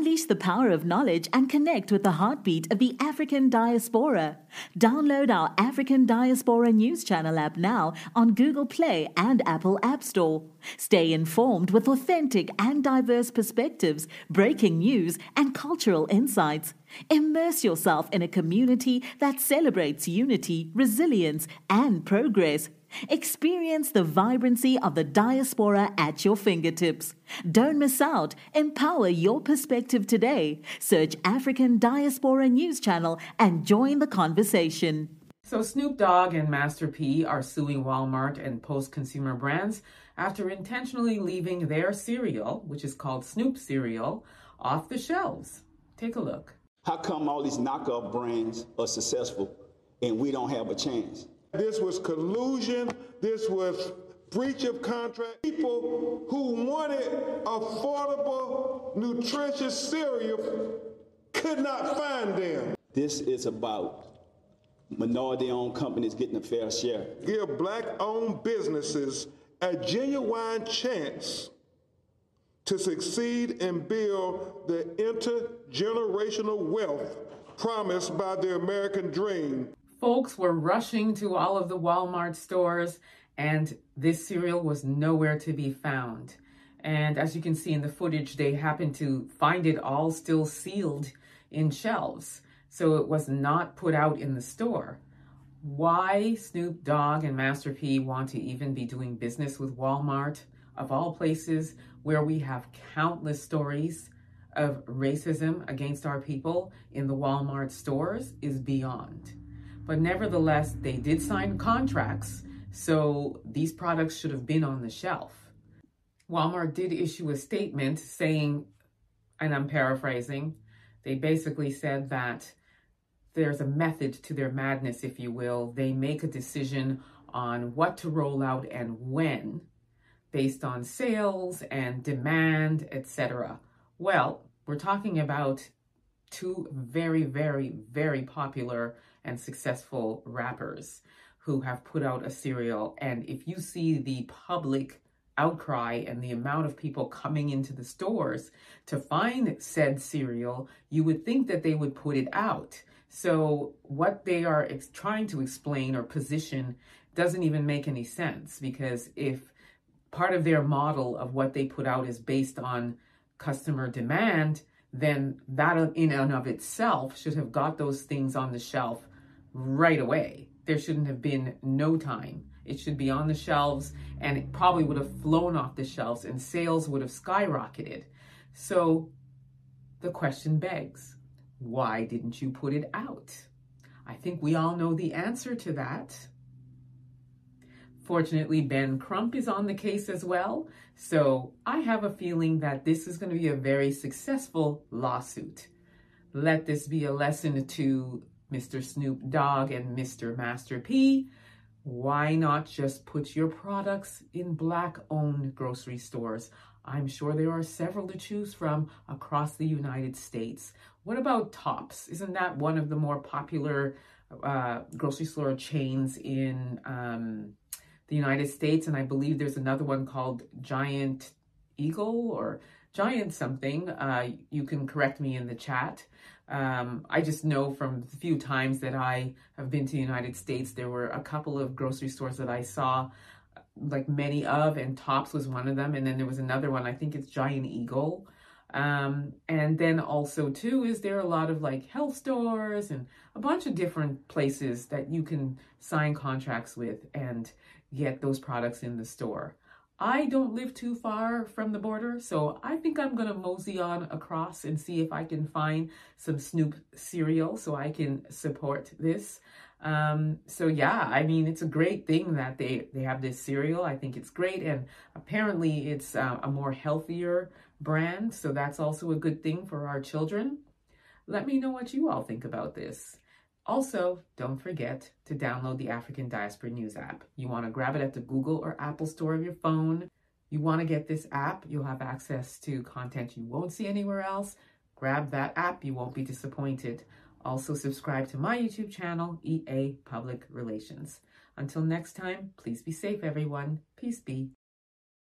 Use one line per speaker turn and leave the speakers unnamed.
Unleash the power of knowledge and connect with the heartbeat of the African diaspora. Download our African Diaspora News Channel app now on Google Play and Apple App Store. Stay informed with authentic and diverse perspectives, breaking news, and cultural insights. Immerse yourself in a community that celebrates unity, resilience, and progress. Experience the vibrancy of the diaspora at your fingertips. Don't miss out. Empower your perspective today. Search African Diaspora News Channel and join the conversation.
So, Snoop Dogg and Master P are suing Walmart and Post Consumer Brands after intentionally leaving their cereal, which is called Snoop cereal, off the shelves. Take a look.
How come all these knockoff brands are successful and we don't have a chance?
This was collusion. This was breach of contract. People who wanted affordable, nutritious cereal could not find them.
This is about minority owned companies getting a fair share.
Give black owned businesses a genuine chance to succeed and build the intergenerational wealth promised by the American dream.
Folks were rushing to all of the Walmart stores, and this cereal was nowhere to be found. And as you can see in the footage, they happened to find it all still sealed in shelves. So it was not put out in the store. Why Snoop Dogg and Master P want to even be doing business with Walmart, of all places where we have countless stories of racism against our people in the Walmart stores, is beyond. But nevertheless, they did sign contracts, so these products should have been on the shelf. Walmart did issue a statement saying, and I'm paraphrasing, they basically said that there's a method to their madness, if you will. They make a decision on what to roll out and when based on sales and demand, etc. Well, we're talking about two very, very, very popular and successful rappers who have put out a cereal. And if you see the public outcry and the amount of people coming into the stores to find said cereal, you would think that they would put it out. So, what they are ex- trying to explain or position doesn't even make any sense because if part of their model of what they put out is based on customer demand, then that in and of itself should have got those things on the shelf right away. There shouldn't have been no time. It should be on the shelves and it probably would have flown off the shelves and sales would have skyrocketed. So the question begs why didn't you put it out? I think we all know the answer to that. Fortunately, Ben Crump is on the case as well. So I have a feeling that this is going to be a very successful lawsuit. Let this be a lesson to Mr. Snoop Dogg and Mr. Master P. Why not just put your products in black owned grocery stores? I'm sure there are several to choose from across the United States. What about Tops? Isn't that one of the more popular uh, grocery store chains in um, the United States? And I believe there's another one called Giant Eagle or Giant something. Uh, you can correct me in the chat. Um, I just know from the few times that I have been to the United States, there were a couple of grocery stores that I saw, like many of, and Tops was one of them. And then there was another one, I think it's Giant Eagle. Um, and then also, too, is there a lot of like health stores and a bunch of different places that you can sign contracts with and get those products in the store. I don't live too far from the border, so I think I'm gonna mosey on across and see if I can find some Snoop cereal so I can support this. Um, so yeah, I mean, it's a great thing that they, they have this cereal. I think it's great. And apparently it's uh, a more healthier brand. So that's also a good thing for our children. Let me know what you all think about this. Also, don't forget to download the African Diaspora News app. You want to grab it at the Google or Apple store of your phone. You want to get this app, you'll have access to content you won't see anywhere else. Grab that app, you won't be disappointed. Also, subscribe to my YouTube channel, EA Public Relations. Until next time, please be safe, everyone. Peace be.